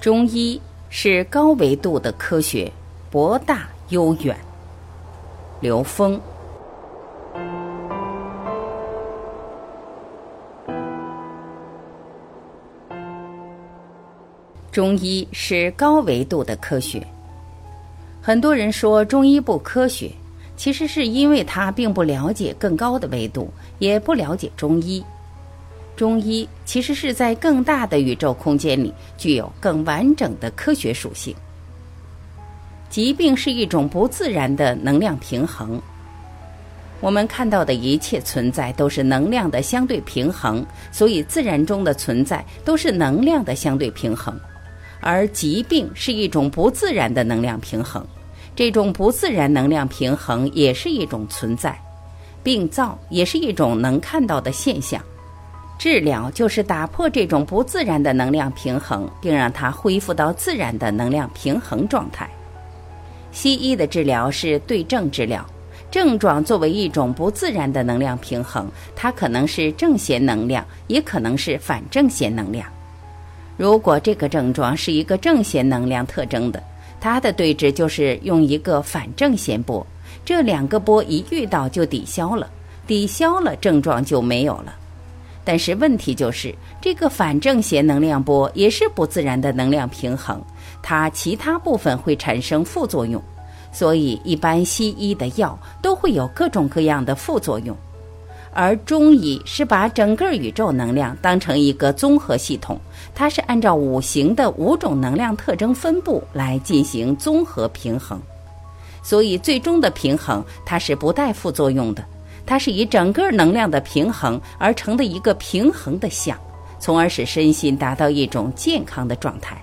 中医是高维度的科学，博大悠远。刘峰，中医是高维度的科学。很多人说中医不科学，其实是因为他并不了解更高的维度，也不了解中医。中医其实是在更大的宇宙空间里具有更完整的科学属性。疾病是一种不自然的能量平衡。我们看到的一切存在都是能量的相对平衡，所以自然中的存在都是能量的相对平衡。而疾病是一种不自然的能量平衡，这种不自然能量平衡也是一种存在，病灶也是一种能看到的现象。治疗就是打破这种不自然的能量平衡，并让它恢复到自然的能量平衡状态。西医的治疗是对症治疗，症状作为一种不自然的能量平衡，它可能是正弦能量，也可能是反正弦能量。如果这个症状是一个正弦能量特征的，它的对治就是用一个反正弦波，这两个波一遇到就抵消了，抵消了症状就没有了。但是问题就是，这个反正弦能量波也是不自然的能量平衡，它其他部分会产生副作用，所以一般西医的药都会有各种各样的副作用，而中医是把整个宇宙能量当成一个综合系统，它是按照五行的五种能量特征分布来进行综合平衡，所以最终的平衡它是不带副作用的。它是以整个能量的平衡而成的一个平衡的相，从而使身心达到一种健康的状态。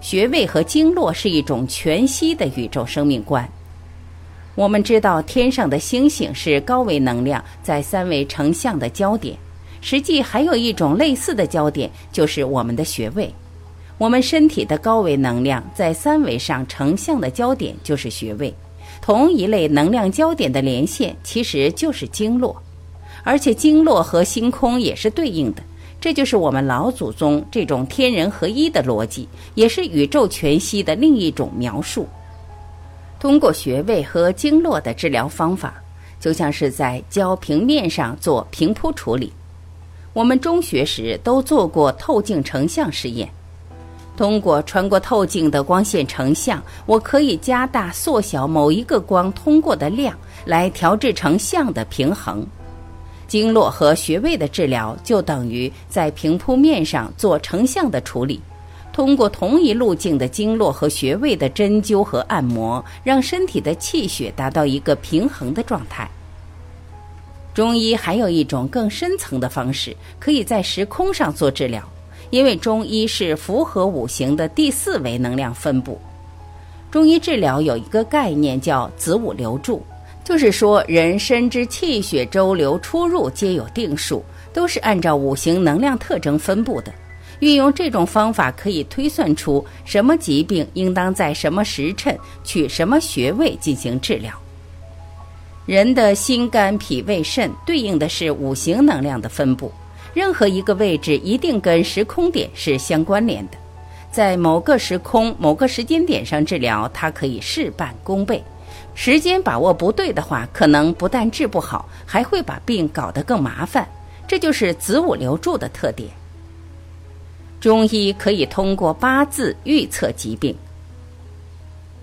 穴位和经络是一种全息的宇宙生命观。我们知道天上的星星是高维能量在三维成像的焦点，实际还有一种类似的焦点，就是我们的穴位。我们身体的高维能量在三维上成像的焦点就是穴位。同一类能量焦点的连线其实就是经络，而且经络和星空也是对应的，这就是我们老祖宗这种天人合一的逻辑，也是宇宙全息的另一种描述。通过穴位和经络的治疗方法，就像是在胶平面上做平铺处理。我们中学时都做过透镜成像实验。通过穿过透镜的光线成像，我可以加大、缩小某一个光通过的量，来调制成像的平衡。经络和穴位的治疗就等于在平铺面上做成像的处理，通过同一路径的经络和穴位的针灸和按摩，让身体的气血达到一个平衡的状态。中医还有一种更深层的方式，可以在时空上做治疗。因为中医是符合五行的第四维能量分布，中医治疗有一个概念叫子午流注，就是说人身之气血周流出入皆有定数，都是按照五行能量特征分布的。运用这种方法，可以推算出什么疾病应当在什么时辰取什么穴位进行治疗。人的心肝脾胃肾对应的是五行能量的分布。任何一个位置一定跟时空点是相关联的，在某个时空、某个时间点上治疗，它可以事半功倍。时间把握不对的话，可能不但治不好，还会把病搞得更麻烦。这就是子午流注的特点。中医可以通过八字预测疾病，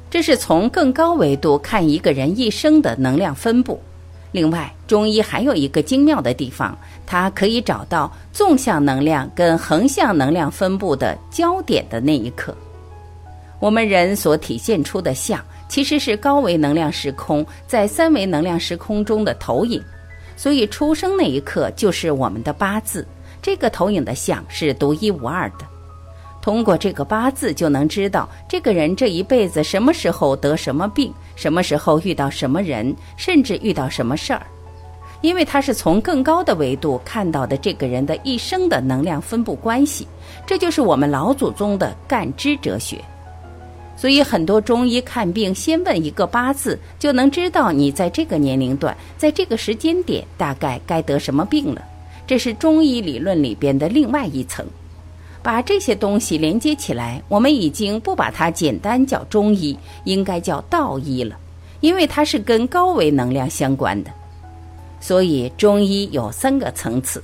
这是从更高维度看一个人一生的能量分布。另外，中医还有一个精妙的地方，它可以找到纵向能量跟横向能量分布的焦点的那一刻。我们人所体现出的相，其实是高维能量时空在三维能量时空中的投影。所以，出生那一刻就是我们的八字，这个投影的相是独一无二的。通过这个八字，就能知道这个人这一辈子什么时候得什么病，什么时候遇到什么人，甚至遇到什么事儿。因为他是从更高的维度看到的这个人的一生的能量分布关系，这就是我们老祖宗的干支哲学。所以，很多中医看病先问一个八字，就能知道你在这个年龄段，在这个时间点大概该得什么病了。这是中医理论里边的另外一层。把这些东西连接起来，我们已经不把它简单叫中医，应该叫道医了，因为它是跟高维能量相关的。所以中医有三个层次，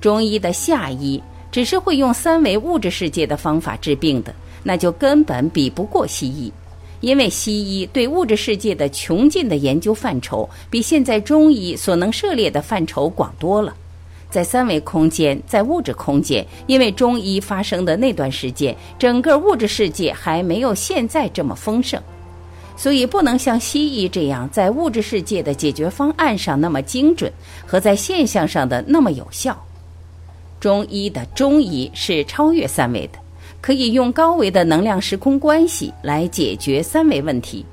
中医的下医只是会用三维物质世界的方法治病的，那就根本比不过西医，因为西医对物质世界的穷尽的研究范畴，比现在中医所能涉猎的范畴广多了。在三维空间，在物质空间，因为中医发生的那段时间，整个物质世界还没有现在这么丰盛，所以不能像西医这样在物质世界的解决方案上那么精准，和在现象上的那么有效。中医的中医是超越三维的，可以用高维的能量时空关系来解决三维问题。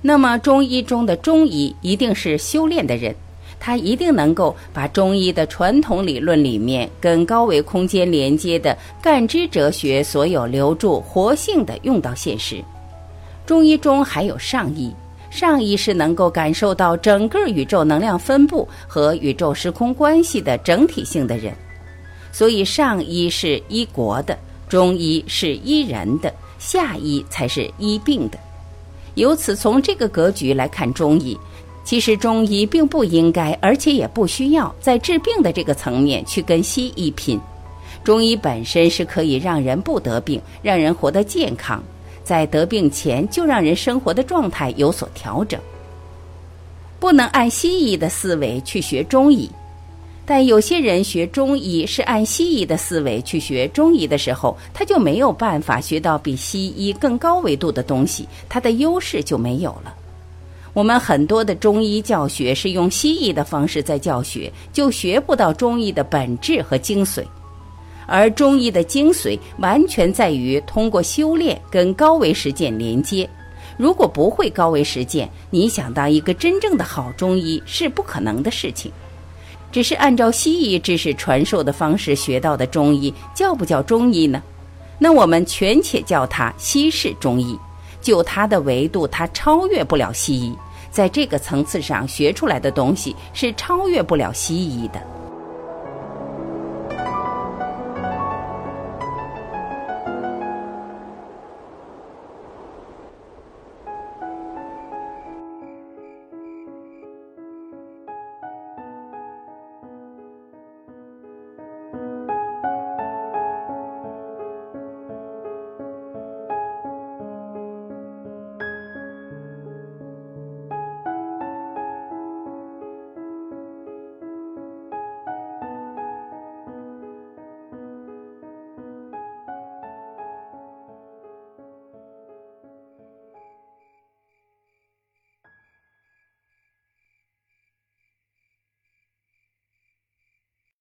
那么中医中的中医一定是修炼的人。他一定能够把中医的传统理论里面跟高维空间连接的感知哲学所有留住活性的用到现实。中医中还有上医，上医是能够感受到整个宇宙能量分布和宇宙时空关系的整体性的人。所以上医是医国的，中医是医人的，下医才是医病的。由此从这个格局来看中医。其实中医并不应该，而且也不需要在治病的这个层面去跟西医拼。中医本身是可以让人不得病，让人活得健康，在得病前就让人生活的状态有所调整。不能按西医的思维去学中医，但有些人学中医是按西医的思维去学中医的时候，他就没有办法学到比西医更高维度的东西，他的优势就没有了。我们很多的中医教学是用西医的方式在教学，就学不到中医的本质和精髓。而中医的精髓完全在于通过修炼跟高维实践连接。如果不会高维实践，你想当一个真正的好中医是不可能的事情。只是按照西医知识传授的方式学到的中医，叫不叫中医呢？那我们全且叫它西式中医。就它的维度，它超越不了西医。在这个层次上学出来的东西是超越不了西医的。